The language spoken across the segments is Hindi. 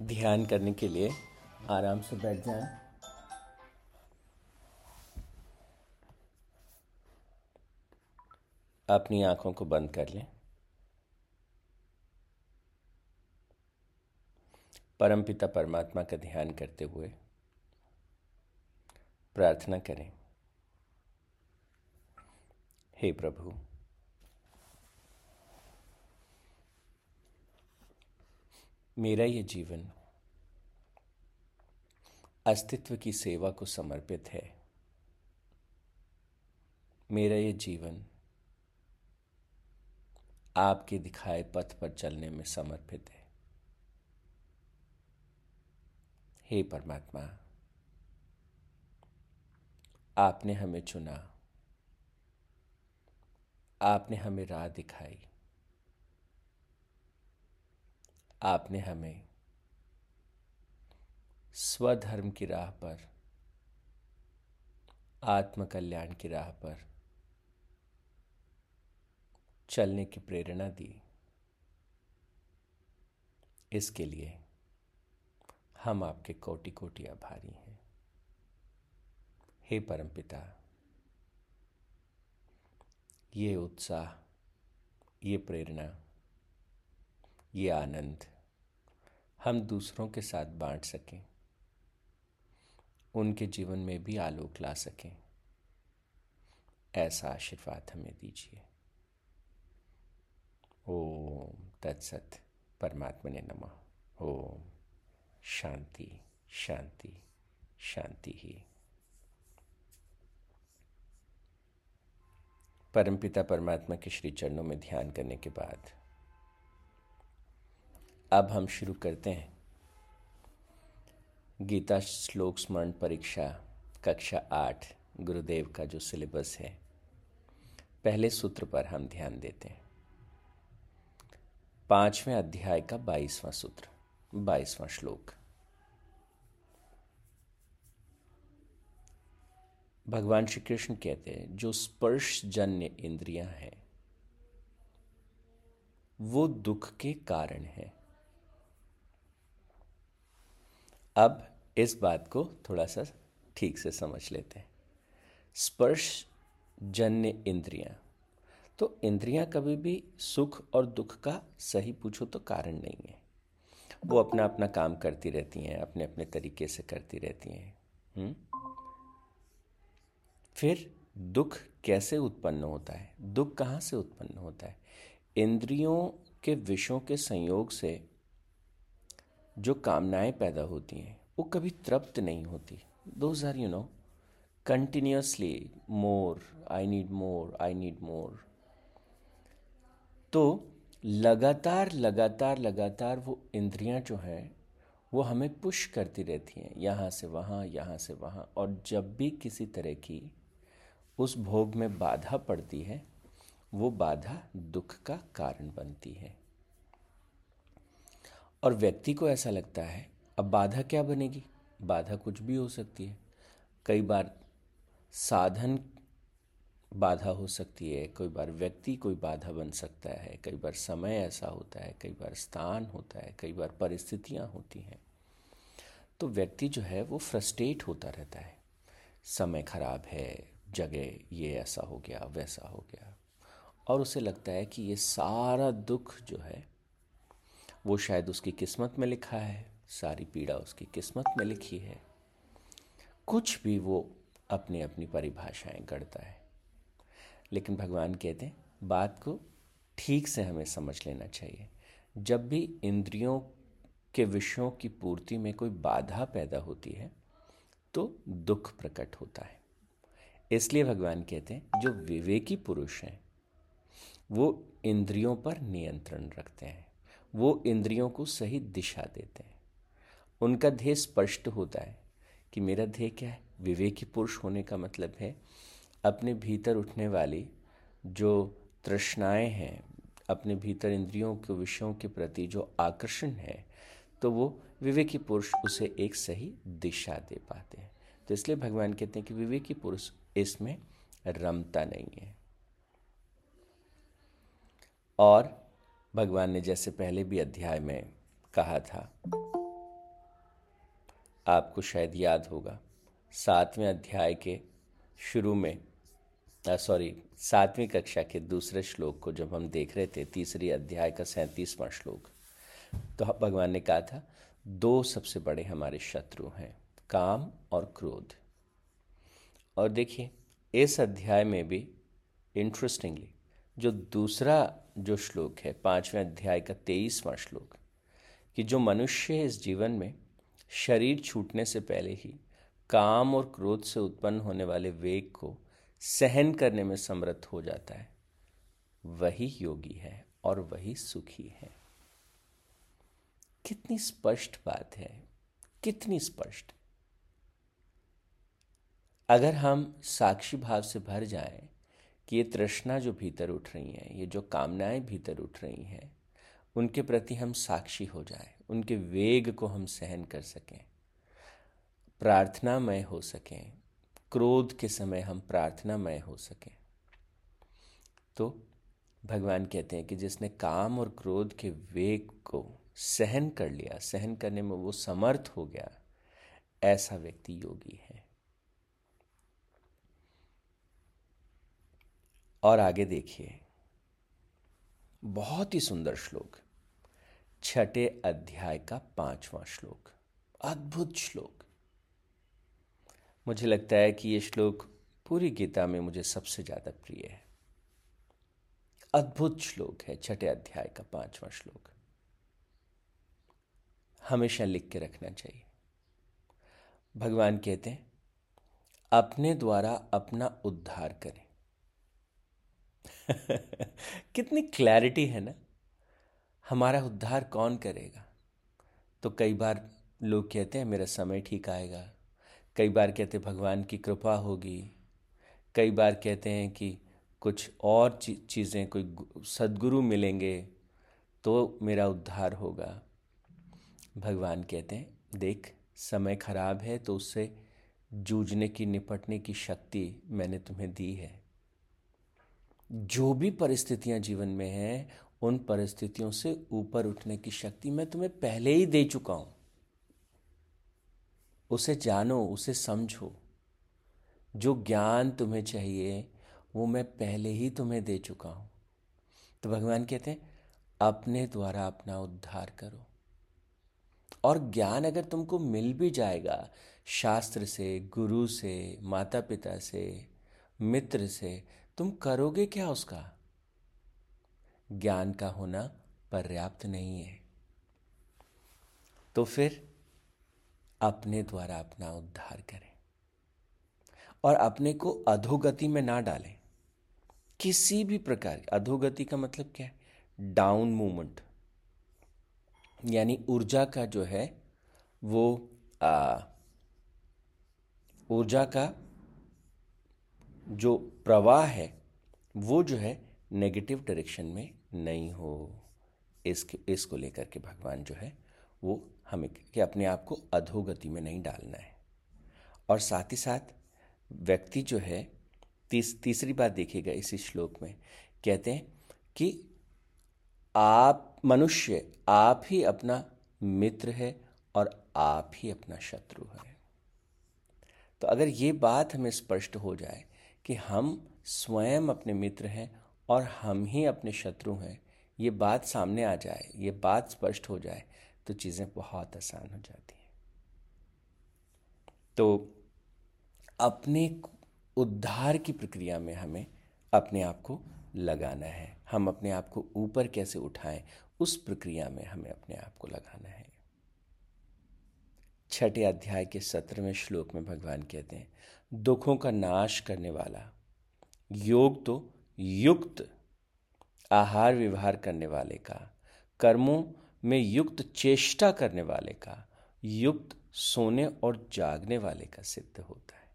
ध्यान करने के लिए आराम से बैठ जाएँ। अपनी आँखों को बंद कर लें परमपिता परमात्मा का ध्यान करते हुए प्रार्थना करें हे प्रभु मेरा ये जीवन अस्तित्व की सेवा को समर्पित है। मेरा ये जीवन आपके दिखाए पथ पर चलने में समर्पित है। हे परमात्मा, आपने हमें चुना। आपने हमें राह दिखाई। आपने हमें स्वधर्म की राह पर, आत्मकल्याण की राह पर चलने की प्रेरणा दी, इसके लिए हम आपके कोटि कोटि आभारी हैं। हे परमपिता, ये उत्साह, ये प्रेरणा ये आनंद हम दूसरों के साथ बांट सकें, उनके जीवन में भी आलोक ला सकें। ऐसा आशीर्वाद हमें दीजिए। ओम तत्सत परमात्मा ने नमः। ओम शांति शांति शांति ही। परमपिता परमात्मा के श्री चरणों में ध्यान करने के बाद अब हम शुरू करते हैं। गीता श्लोक स्मरण परीक्षा, कक्षा आठ, गुरुदेव का जो सिलेबस है। पहले सूत्र पर हम ध्यान देते हैं। पाँचवें अध्याय का बाईसवां सूत्र, बाईसवां श्लोक। भगवान श्री कृष्ण कहते हैं, जो स्पर्श जन्य इंद्रियाँ हैं, वो दुख के कारण है। अब इस बात को थोड़ा सा ठीक से समझ लेते हैं। स्पर्श जन्य इंद्रियाँ। तो इंद्रियाँ कभी भी सुख और दुख का सही पूछो तो कारण नहीं है। वो अपना अपना काम करती रहती हैं अपने अपने तरीके से करती रहती हैं। हम्म? फिर दुख कैसे उत्पन्न होता है? दुख कहाँ से उत्पन्न होता है? इंद्रियों के विषयों के संयोग से जो कामनाएँ पैदा होती हैं, वो कभी तृप्त नहीं होती। Those are you know continuously more I need more I need more तो लगातार लगातार लगातार वो इंद्रियाँ जो हैं, वो हमें पुश करती रहती हैं, यहाँ से वहाँ, यहाँ से वहाँ। और जब भी किसी तरह की उस भोग में बाधा पड़ती है, वो बाधा दुख का कारण बनती है। और व्यक्ति को ऐसा लगता है, अब बाधा क्या बनेगी? बाधा कुछ भी हो सकती है। कई बार साधन बाधा हो सकती है, कई बार व्यक्ति कोई बाधा बन सकता है, कई बार समय ऐसा होता है, कई बार स्थान होता है, कई बार परिस्थितियाँ होती हैं। तो व्यक्ति जो है, वो फ्रस्ट्रेट होता रहता है। समय खराब है, जगह ये ऐसा हो गया, वैसा हो गया। और उसे लगता है कि ये सारा दुख जो है वो शायद उसकी किस्मत में लिखा है, सारी पीड़ा उसकी किस्मत में लिखी है। कुछ भी वो अपनी अपनी परिभाषाएँ गढ़ता है। लेकिन भगवान कहते हैं, बात को ठीक से हमें समझ लेना चाहिए। जब भी इंद्रियों के विषयों की पूर्ति में कोई बाधा पैदा होती है तो दुख प्रकट होता है। इसलिए भगवान कहते हैं, जो विवेकी पुरुष हैं, वो इंद्रियों पर नियंत्रण रखते हैं। वो इंद्रियों को सही दिशा देते हैं। उनका ध्येय स्पष्ट होता है कि मेरा ध्येय क्या है? विवेकी पुरुष होने का मतलब है, अपने भीतर उठने वाली जो तृष्णाएँ हैं, अपने भीतर इंद्रियों के विषयों के प्रति जो आकर्षण है तो वो विवेकी पुरुष उसे एक सही दिशा दे पाते हैं। तो इसलिए भगवान कहते हैं कि विवेकी पुरुष इसमें रमता नहीं है। और भगवान ने जैसे पहले भी अध्याय में कहा था। आपको शायद याद होगा, सातवें अध्याय के शुरू में सॉरी सातवीं कक्षा के दूसरे श्लोक को जब हम देख रहे थे, तीसरी अध्याय का सैंतीसवां श्लोक तो भगवान ने कहा था, दो सबसे बड़े हमारे शत्रु हैं, काम और क्रोध। और देखिए, इस अध्याय में भी इंटरेस्टिंगली जो दूसरा जो श्लोक है, पाँचवें अध्याय का तेईसवां श्लोक, कि जो मनुष्य इस जीवन में, शरीर छूटने से पहले ही काम और क्रोध से उत्पन्न होने वाले वेग को सहन करने में समर्थ हो जाता है। वही योगी है और वही सुखी है। कितनी स्पष्ट बात है, कितनी स्पष्ट। अगर हम साक्षी भाव से भर जाएँ कि ये तृष्णा जो भीतर उठ रही हैं, ये जो कामनाएँ भीतर उठ रही हैं, उनके प्रति हम साक्षी हो जाएँ, उनके वेग को हम सहन कर सकें, प्रार्थनामय हो सकें, क्रोध के समय हम प्रार्थनामय हो सकें। तो भगवान कहते हैं कि जिसने काम और क्रोध के वेग को सहन कर लिया, सहन करने में वो समर्थ हो गया, ऐसा व्यक्ति योगी है। और आगे देखिए। बहुत ही सुंदर श्लोक। छठे अध्याय का पांचवा श्लोक। अद्भुत श्लोक। मुझे लगता है कि ये श्लोक पूरी गीता में मुझे सबसे ज़्यादा प्रिय है। अद्भुत श्लोक है छठे अध्याय का पांचवा श्लोक। हमेशा लिख के रखना चाहिए। भगवान कहते हैं, अपने द्वारा अपना उद्धार करें। कितनी क्लैरिटी है ना? हमारा उद्धार कौन करेगा? तो कई बार लोग कहते हैं, मेरा समय ठीक आएगा। कई बार कहते हैं, भगवान की कृपा होगी। कई बार कहते हैं कि कुछ और चीज़ें, कोई सदगुरु मिलेंगे तो मेरा उद्धार होगा। भगवान कहते हैं, देख, समय खराब है तो उससे जूझने की, निपटने की शक्ति मैंने तुम्हें दी है। जो भी परिस्थितियाँ जीवन में हैं, उन परिस्थितियों से ऊपर उठने की शक्ति मैं तुम्हें पहले ही दे चुका हूँ। उसे जानो, उसे समझो। जो ज्ञान तुम्हें चाहिए, वो मैं पहले ही तुम्हें दे चुका हूँ। तो भगवान कहते हैं, अपने द्वारा अपना उद्धार करो। और ज्ञान अगर तुमको मिल भी जाएगा, शास्त्र से, गुरु से माता पिता से, मित्र से तुम करोगे क्या उसका? ज्ञान का होना पर्याप्त नहीं है। तो फिर अपने द्वारा अपना उद्धार करें और अपने को अधोगति में ना डालें। किसी भी प्रकार अधोगति का मतलब क्या है? Down movement. यानी ऊर्जा का जो है, वो ऊर्जा का जो प्रवाह है, वो जो है नेगेटिव डायरेक्शन में नहीं हो। इसके, इसको लेकर के भगवान जो है, वो हमें कि अपने आप को अधोगति में नहीं डालना है। और साथ ही साथ व्यक्ति जो है, तीस, तीसरी बात देखिएगा इसी श्लोक में, कहते हैं कि आप मनुष्य, आप ही अपना मित्र है और आप ही अपना शत्रु है। तो अगर ये बात हमें स्पष्ट हो जाए कि हम स्वयं अपने मित्र हैं और हम ही अपने शत्रु हैं। ये बात सामने आ जाए, ये बात स्पष्ट हो जाए तो चीज़ें बहुत आसान हो जाती हैं। तो अपने उद्धार की प्रक्रिया में हमें अपने आप को लगाना है। हम अपने आप को ऊपर कैसे उठाएँ, उस प्रक्रिया में हमें अपने आप को लगाना है। छठे अध्याय के सत्रहवें श्लोक में भगवान कहते हैं दुखों का नाश करने वाला। योग तो युक्त आहार व्यवहार करने वाले का, कर्मों में युक्त चेष्टा करने वाले का, युक्त सोने और जागने वाले का सिद्ध होता है।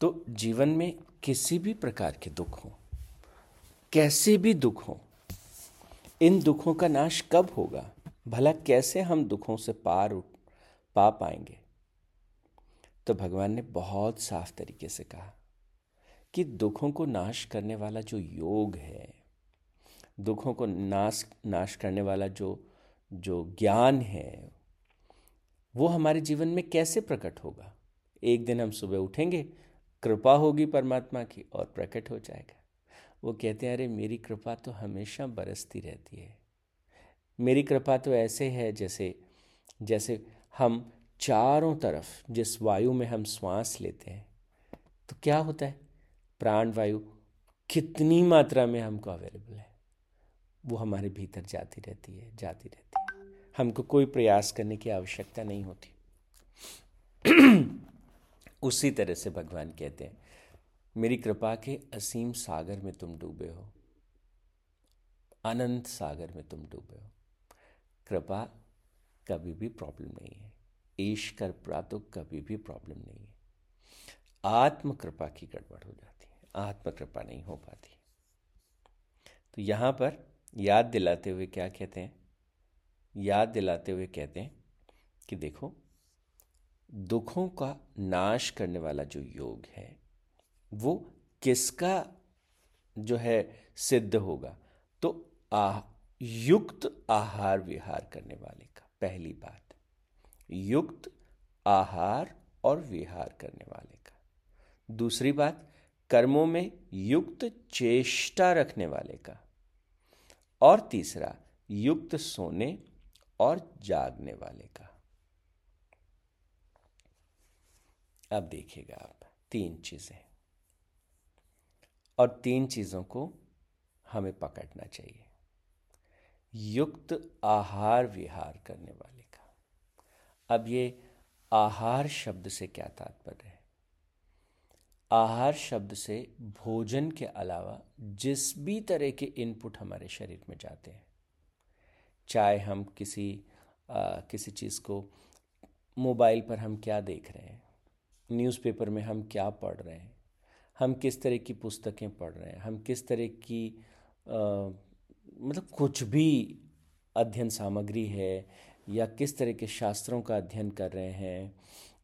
तो जीवन में किसी भी प्रकार के दुख हो, कैसे भी दुख हो, इन दुखों का नाश कब होगा, भला कैसे हम दुखों से पार उठ, पा पाएँगे? तो भगवान ने बहुत साफ़ तरीके से कहा कि दुखों को नाश करने वाला जो योग है, दुखों को नाश नाश करने वाला जो जो ज्ञान है, वो हमारे जीवन में कैसे प्रकट होगा? एक दिन हम सुबह उठेंगे, कृपा होगी परमात्मा की और प्रकट हो जाएगा। वो कहते हैं, अरे, मेरी कृपा तो हमेशा बरसती रहती है। मेरी कृपा तो ऐसे है जैसे जैसे हम चारों तरफ़ जिस वायु में हम श्वास लेते हैं तो क्या होता है? प्राण वायु कितनी मात्रा में हमको अवेलेबल है? वो हमारे भीतर जाती रहती है, जाती रहती है। हमको कोई प्रयास करने की आवश्यकता नहीं होती। उसी तरह से भगवान कहते हैं, मेरी कृपा के असीम सागर में तुम डूबे हो। अनंत सागर में तुम डूबे हो। कृपा कभी भी प्रॉब्लम नहीं है। ईश तो कभी भी प्रॉब्लम नहीं है। आत्म कृपा की गड़बड़ हो जाती है आत्म कृपा नहीं हो पाती। तो यहाँ पर याद दिलाते हुए क्या कहते हैं? याद दिलाते हुए कहते हैं कि देखो, दुखों का नाश करने वाला जो योग है, वो किसका जो है सिद्ध होगा? तो आ, युक्त आहार विहार करने वाले का, पहली बात। युक्त आहार और विहार करने वाले का। दूसरी बात, कर्मों में युक्त चेष्टा रखने वाले का। और तीसरा, युक्त सोने और जागने वाले का। अब देखिएगा आप, तीन चीज़ें। और तीन चीज़ों को हमें पकड़ना चाहिए। युक्त आहार विहार करने वाले अब ये आहार शब्द से क्या तात्पर्य है? आहार शब्द से भोजन के अलावा जिस भी तरह के इनपुट हमारे शरीर में जाते हैं चाहे हम किसी आ, किसी चीज़ को मोबाइल पर हम क्या देख रहे हैं न्यूज़पेपर में हम क्या पढ़ रहे हैं हम किस तरह की पुस्तकें पढ़ रहे हैं हम किस तरह की आ, मतलब कुछ भी अध्ययन सामग्री है या किस तरह के शास्त्रों का अध्ययन कर रहे हैं,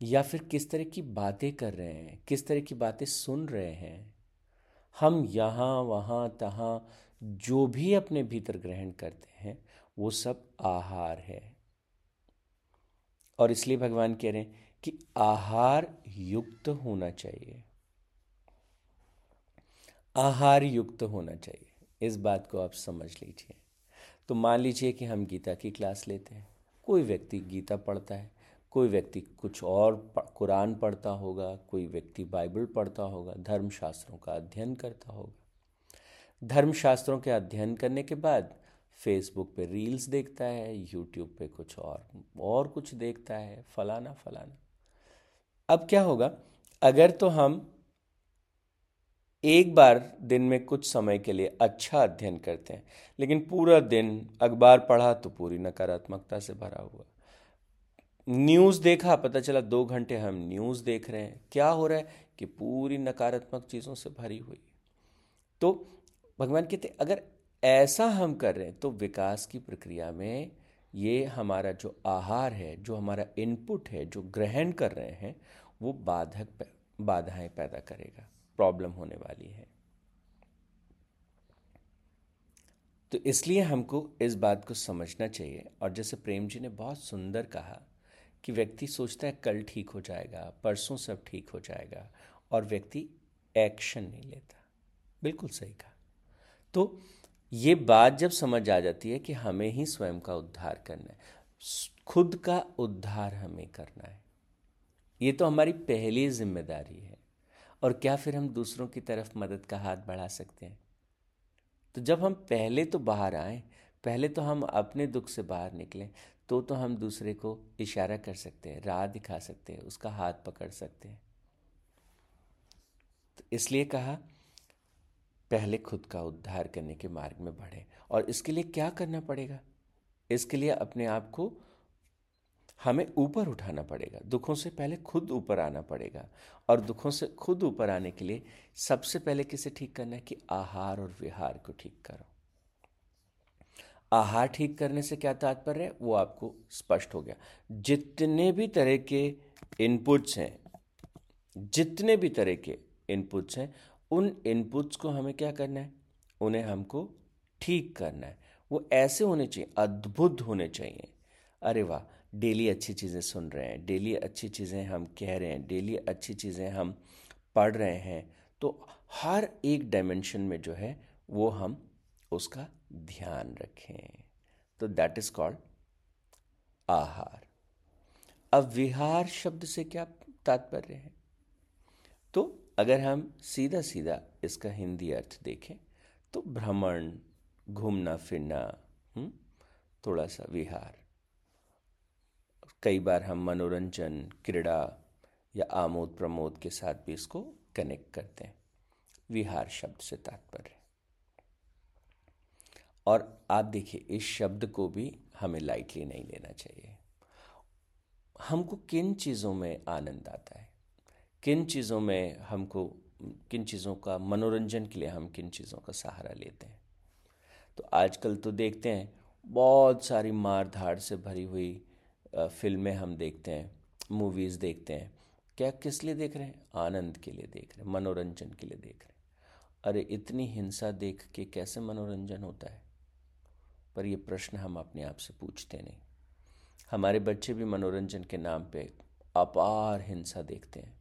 या फिर किस तरह की बातें कर रहे हैं, किस तरह की बातें सुन रहे हैं, हम यहाँ, वहाँ, तहाँ, जो भी अपने भीतर ग्रहण करते हैं, वो सब आहार है। और इसलिए भगवान कह रहे हैं कि आहार युक्त होना चाहिए। आहार युक्त होना चाहिए। इस बात को आप समझ लीजिए। तो मान लीजिए कि हम गीता की क्लास लेते हैं। कोई व्यक्ति गीता पढ़ता है, कोई व्यक्ति कुछ और कुरान पढ़ता होगा, कोई व्यक्ति बाइबल पढ़ता होगा, धर्मशास्त्रों का अध्ययन करता होगा। धर्मशास्त्रों के अध्ययन करने के बाद फेसबुक पे रील्स देखता है यूट्यूब पे कुछ और और कुछ देखता है, फलाना फलाना। अब क्या होगा? अगर तो हम एक बार दिन में कुछ समय के लिए अच्छा अध्ययन करते हैं, लेकिन पूरा दिन अखबार पढ़ा तो पूरी नकारात्मकता से भरा हुआ। न्यूज़ देखा, पता चला दो घंटे हम न्यूज़ देख रहे हैं। क्या हो रहा है कि पूरी नकारात्मक चीज़ों से भरी हुई। तो भगवान कहते अगर ऐसा हम कर रहे हैं तो विकास की प्रक्रिया में ये हमारा जो आहार है, जो हमारा इनपुट है, जो ग्रहण कर रहे हैं, वो बाधक बाधाएँ पैदा करेगा। प्रॉब्लम होने वाली है। तो इसलिए हमको इस बात को समझना चाहिए। और जैसे प्रेम जी ने बहुत सुंदर कहा कि व्यक्ति सोचता है कल ठीक हो जाएगा, परसों सब ठीक हो जाएगा, और व्यक्ति एक्शन नहीं लेता। बिल्कुल सही कहा। तो ये बात जब समझ आ जाती है कि हमें ही स्वयं का उद्धार करना है। खुद का उद्धार हमें करना है। ये तो हमारी पहली ज़िम्मेदारी है। और क्या फिर हम दूसरों की तरफ़ मदद का हाथ बढ़ा सकते हैं? तो जब हम पहले तो बाहर आए, पहले तो हम अपने दुख से बाहर निकलें तो तो हम दूसरे को इशारा कर सकते हैं, राह दिखा सकते हैं, उसका हाथ पकड़ सकते हैं। तो इसलिए कहा, पहले खुद का उद्धार करने के मार्ग में बढ़े। और इसके लिए क्या करना पड़ेगा? इसके लिए अपने आप को हमें ऊपर उठाना पड़ेगा। दुखों से पहले खुद ऊपर आना पड़ेगा। और दुखों से खुद ऊपर आने के लिए सबसे पहले किसे ठीक करना है कि आहार और विहार को ठीक करो। आहार ठीक करने से क्या तात्पर्य है? वो आपको स्पष्ट हो गया। जितने भी तरह के इनपुट्स हैं, जितने भी तरह के इनपुट्स हैं, उन इनपुट्स को हमें क्या करना है? उन्हें हमको ठीक करना है। वो ऐसे होने चाहिए, अद्भुत होने चाहिए। अरे वाह! डेली अच्छी चीज़ें सुन रहे हैं डेली अच्छी चीज़ें हम कह रहे हैं डेली अच्छी चीज़ें हम पढ़ रहे हैं तो हर एक डायमेंशन में जो है वो हम उसका ध्यान रखें। तो दैट इज़ कॉल्ड आहार। अब विहार शब्द से क्या तात्पर्य है? तो अगर हम सीधा सीधा इसका हिंदी अर्थ देखें तो भ्रमण घूमना फिरना हम्म, थोड़ा सा विहार। कई बार हम मनोरंजन, क्रीड़ा या आमोद प्रमोद के साथ भी इसको कनेक्ट करते हैं। विहार शब्द से तात्पर्य। और आप देखिए, इस शब्द को भी हमें लाइटली नहीं लेना चाहिए। हमको किन चीज़ों में आनंद आता है? किन चीज़ों में हमको, किन चीज़ों का मनोरंजन के लिए हम किन चीज़ों का सहारा लेते हैं? तो आजकल तो देखते हैं, बहुत सारी मार धाड़ से भरी हुई फ़िल्में हम देखते हैं मूवीज़ देखते हैं। क्या किस लिए देख रहे हैं? आनंद के लिए देख रहे हैं, मनोरंजन के लिए देख रहे हैं। अरे, इतनी हिंसा देख के कैसे मनोरंजन होता है? पर यह प्रश्न हम अपने आप से पूछते नहीं। हमारे बच्चे भी मनोरंजन के नाम पे अपार हिंसा देखते हैं।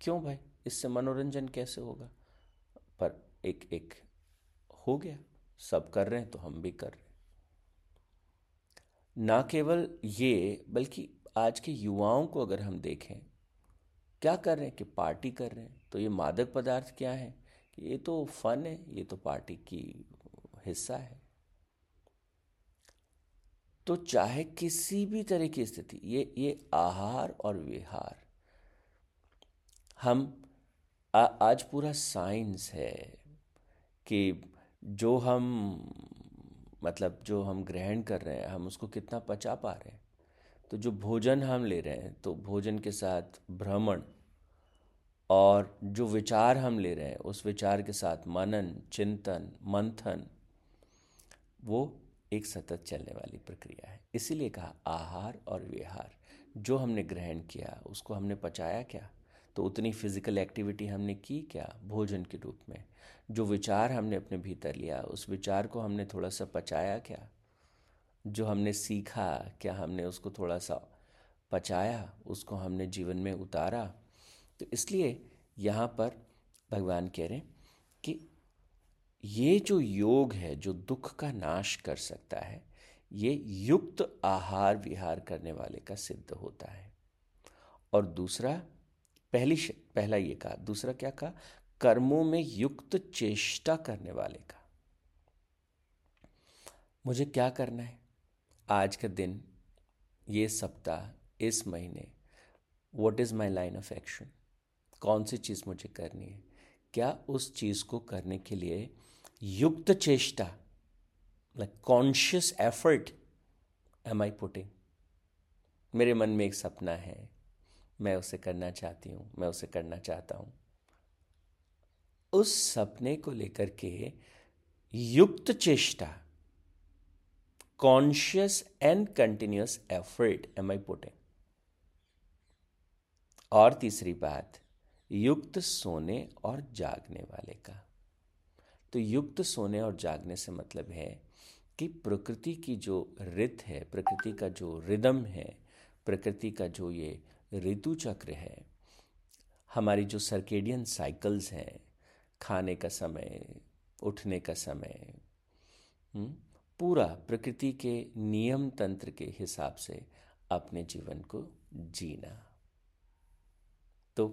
क्यों भाई? इससे मनोरंजन कैसे होगा? पर एक एक हो गया। सब कर रहे हैं तो हम भी कर रहे हैं। ना केवल ये बल्कि आज के युवाओं को अगर हम देखें क्या कर रहे हैं कि पार्टी कर रहे हैं? तो ये मादक पदार्थ क्या है? कि ये तो फन है ये तो पार्टी की हिस्सा है। तो चाहे किसी भी तरह की स्थिति ये ये आहार और विहार। हम आ, आज पूरा साइंस है कि जो हम मतलब जो हम ग्रहण कर रहे हैं, हम उसको कितना पचा पा रहे हैं। तो जो भोजन हम ले रहे हैं तो भोजन के साथ भ्रमण और जो विचार हम ले रहे हैं, उस विचार के साथ मनन, चिंतन, मंथन, वो एक सतत चलने वाली प्रक्रिया है। इसीलिए कहा, आहार और विहार, जो हमने ग्रहण किया, उसको हमने पचाया क्या? तो उतनी फ़िज़िकल एक्टिविटी हमने की क्या, भोजन के रूप में? जो विचार हमने अपने भीतर लिया, उस विचार को हमने थोड़ा सा पचाया क्या? जो हमने सीखा, क्या हमने उसको थोड़ा सा पचाया, उसको हमने जीवन में उतारा? तो इसलिए यहाँ पर भगवान कह रहे हैं कि ये जो योग है, जो दुख का नाश कर सकता है, ये युक्त आहार विहार करने वाले का सिद्ध होता है। और दूसरा, पहली पहला ये कहा, दूसरा क्या कहा? कर्मों में युक्त चेष्टा करने वाले का। मुझे क्या करना है? आज का दिन, ये सप्ताह, इस महीने what is my line of action कौन सी चीज़ मुझे करनी है? क्या उस चीज़ को करने के लिए युक्त चेष्टा like conscious effort am I putting मेरे मन में एक सपना है, मैं उसे करना चाहती हूँ, मैं उसे करना चाहता हूँ। उस सपने को लेकर के युक्त चेष्टा conscious and continuous effort am I putting और तीसरी बात, युक्त सोने और जागने वाले का। तो युक्त सोने और जागने से मतलब है कि प्रकृति की जो रित है, प्रकृति का जो रिदम है, प्रकृति का जो ये ऋतु चक्र है, हमारी जो सर्केडियन साइकिल्स हैं खाने का समय उठने का समय हम्म, पूरा प्रकृति के नियम तंत्र के हिसाब से अपने जीवन को जीना। तो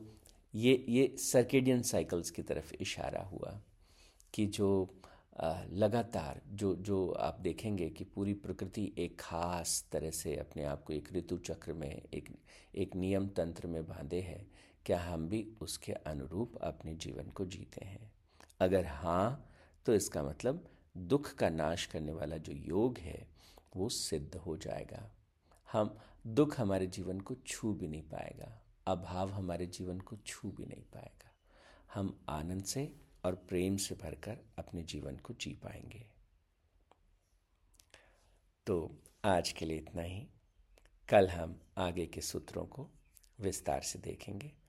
ये ये सर्केडियन साइकिल्स की तरफ़ इशारा हुआ कि जो लगातार जो जो आप देखेंगे कि पूरी प्रकृति एक खास तरह से अपने आप को एक ऋतु चक्र में एक एक नियम तंत्र में बांधे है क्या हम भी उसके अनुरूप अपने जीवन को जीते हैं? अगर हाँ तो इसका मतलब दुख का नाश करने वाला जो योग है, वो सिद्ध हो जाएगा। हम, दुख हमारे जीवन को छू भी नहीं पाएगा, अभाव हमारे जीवन को छू भी नहीं पाएगा। हम आनंद से और प्रेम से भरकर अपने जीवन को जी पाएँगे। तो आज के लिए इतना ही। कल हम आगे के सूत्रों को विस्तार से देखेंगे।